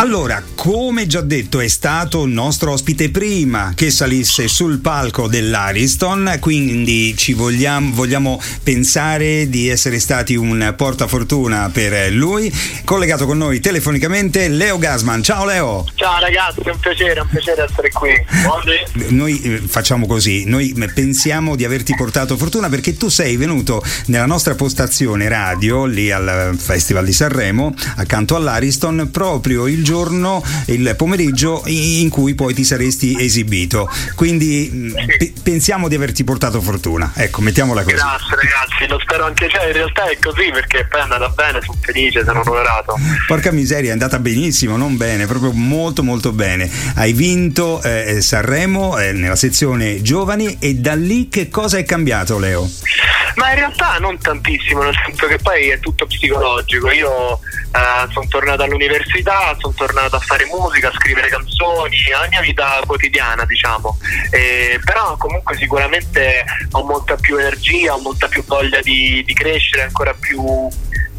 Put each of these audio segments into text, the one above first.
Allora, come già detto, è stato il nostro ospite prima che salisse sul palco dell'Ariston, quindi ci vogliamo, vogliamo pensare di essere stati un portafortuna per lui. Collegato con noi telefonicamente Leo Gasman. Ciao Leo! Ciao ragazzi, è un piacere, è un piacere essere qui. Buongiorno. Noi eh, facciamo così, noi pensiamo di averti portato fortuna perché tu sei venuto nella nostra postazione radio lì al Festival di Sanremo, accanto all'Ariston, proprio il giorno, il pomeriggio in cui poi ti saresti esibito. Quindi mm, p- pensiamo di averti portato fortuna. Ecco, mettiamola così. Grazie ragazzi, lo spero anche cioè, in realtà è così perché poi è andata bene, sono felice, sono onorato. Porca miseria, è andata benissimo, non bene, proprio molto molto bene. Hai vinto eh, Sanremo eh, nella sezione giovani e da lì che cosa è cambiato Leo? Ma in realtà non tantissimo, nel senso che poi è tutto psicologico. Io eh, sono tornato all'università, sono tornato a fare musica, a scrivere canzoni, la mia vita quotidiana, diciamo. Eh, però comunque sicuramente ho molta più energia, ho molta più voglia di, di crescere ancora più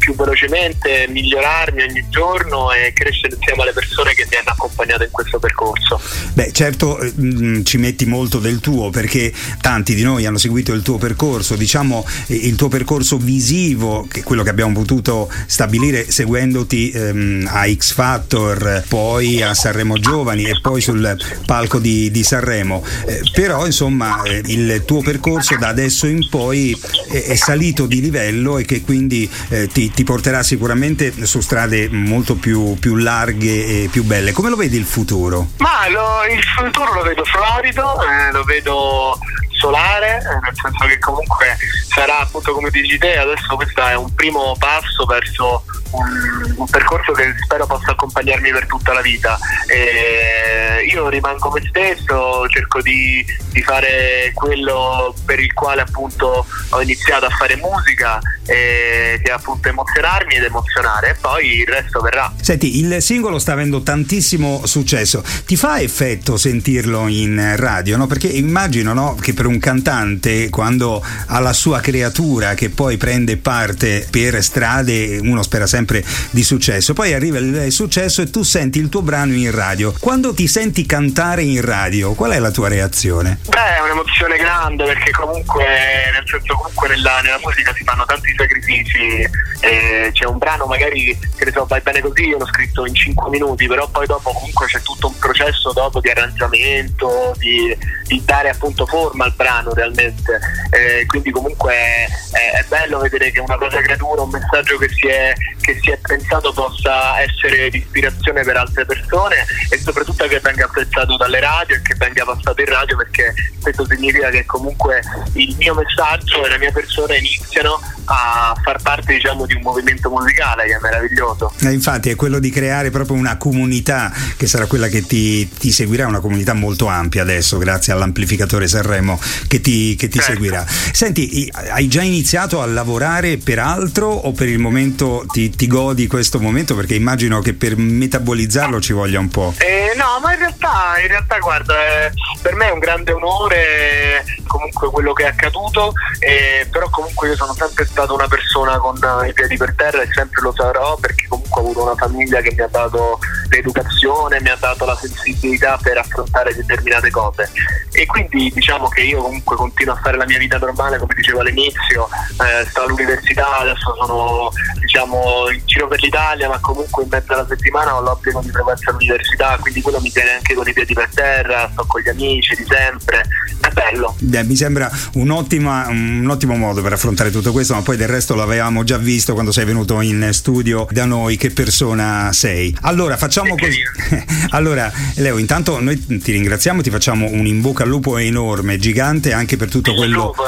più velocemente, migliorarmi ogni giorno e crescere insieme alle persone che mi hanno accompagnato in questo percorso. Beh, certo mh, mm, ci metti molto del tuo perché tanti di noi hanno seguito il tuo percorso, diciamo eh, il tuo percorso visivo, che è quello che abbiamo potuto stabilire seguendoti ehm, a X Factor, poi a Sanremo Giovani e poi sul palco di, di Sanremo. Eh, però insomma eh, il tuo percorso da adesso in poi è, è salito di livello e che quindi eh, ti, ti porterà sicuramente su strade molto più, più, larghe e più belle. Come lo vedi il futuro? Ma lo, il futuro lo vedo florido, eh, lo vedo solare, eh, nel senso che comunque sarà appunto come dici te, adesso questo è un primo passo verso un, un, percorso che spero possa accompagnarmi per tutta la vita. E io rimango me stesso, cerco di, di, fare quello per il quale appunto ho iniziato a fare musica, e, che è appunto emozionarmi ed emozionare, e poi il resto verrà. Senti, il singolo sta avendo tantissimo successo, ti fa effetto sentirlo in radio? No? Perché immagino no, che per un cantante, quando ha la sua creatura che poi prende parte per strade, uno spera sempre di successo. Poi arriva il successo e tu senti il tuo brano in radio. Quando ti senti cantare in radio, qual è la tua reazione? Beh, è un'emozione grande perché comunque, nel senso, comunque nella, nella musica si fanno tanti sacrifici. Eh, c'è un brano magari che ne so, vai bene così, io l'ho scritto in 5 minuti, però poi dopo comunque c'è tutto un processo dopo di arrangiamento, di, di dare appunto forma al brano realmente. Eh, quindi comunque è, è, bello vedere che una cosa creatura, un messaggio che si è che si è pensato possa essere di ispirazione per altre persone e soprattutto che venga apprezzato dalle radio e che venga passato in radio perché questo significa che comunque il mio messaggio e la mia persona iniziano a far parte diciamo di un movimento musicale che è meraviglioso. Eh, infatti è quello di creare proprio una comunità che sarà quella che ti, ti seguirà, una comunità molto ampia adesso grazie all'amplificatore Sanremo che ti, che ti certo. seguirà. Senti, hai già iniziato a lavorare per altro o per il momento ti, ti godi questo momento? Perché immagino che per metabolizzarlo ci voglia un po'. Eh, no, ma in realtà, in realtà guarda, eh, per me è un grande onore comunque quello che è accaduto, eh, però comunque io sono sempre stato una persona con i piedi per terra e sempre lo sarò perché comunque ho avuto una famiglia che mi ha dato l'educazione, mi ha dato la sensibilità per affrontare determinate cose. E quindi diciamo che io comunque continuo a fare la mia vita normale come dicevo all'inizio, eh, sto all'università, adesso sono diciamo in giro per l'Italia ma comunque in mezzo alla settimana ho l'obbligo di trovarsi all'università quindi quello mi tiene anche con i piedi per terra, sto con gli amici di sempre, bello. Beh, mi sembra un, ottima, un ottimo modo per affrontare tutto questo ma poi del resto l'avevamo già visto quando sei venuto in studio da noi, che persona sei. Allora facciamo così. allora Leo intanto noi ti ringraziamo, ti facciamo un in bocca al lupo enorme, gigante anche per tutto quello, lupo,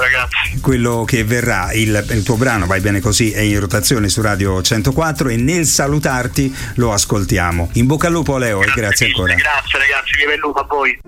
quello che verrà. Il, il, tuo brano Vai bene così è in rotazione su Radio 104 e nel salutarti lo ascoltiamo. In bocca al lupo Leo grazie e grazie ancora. Grazie ragazzi, lupo a voi.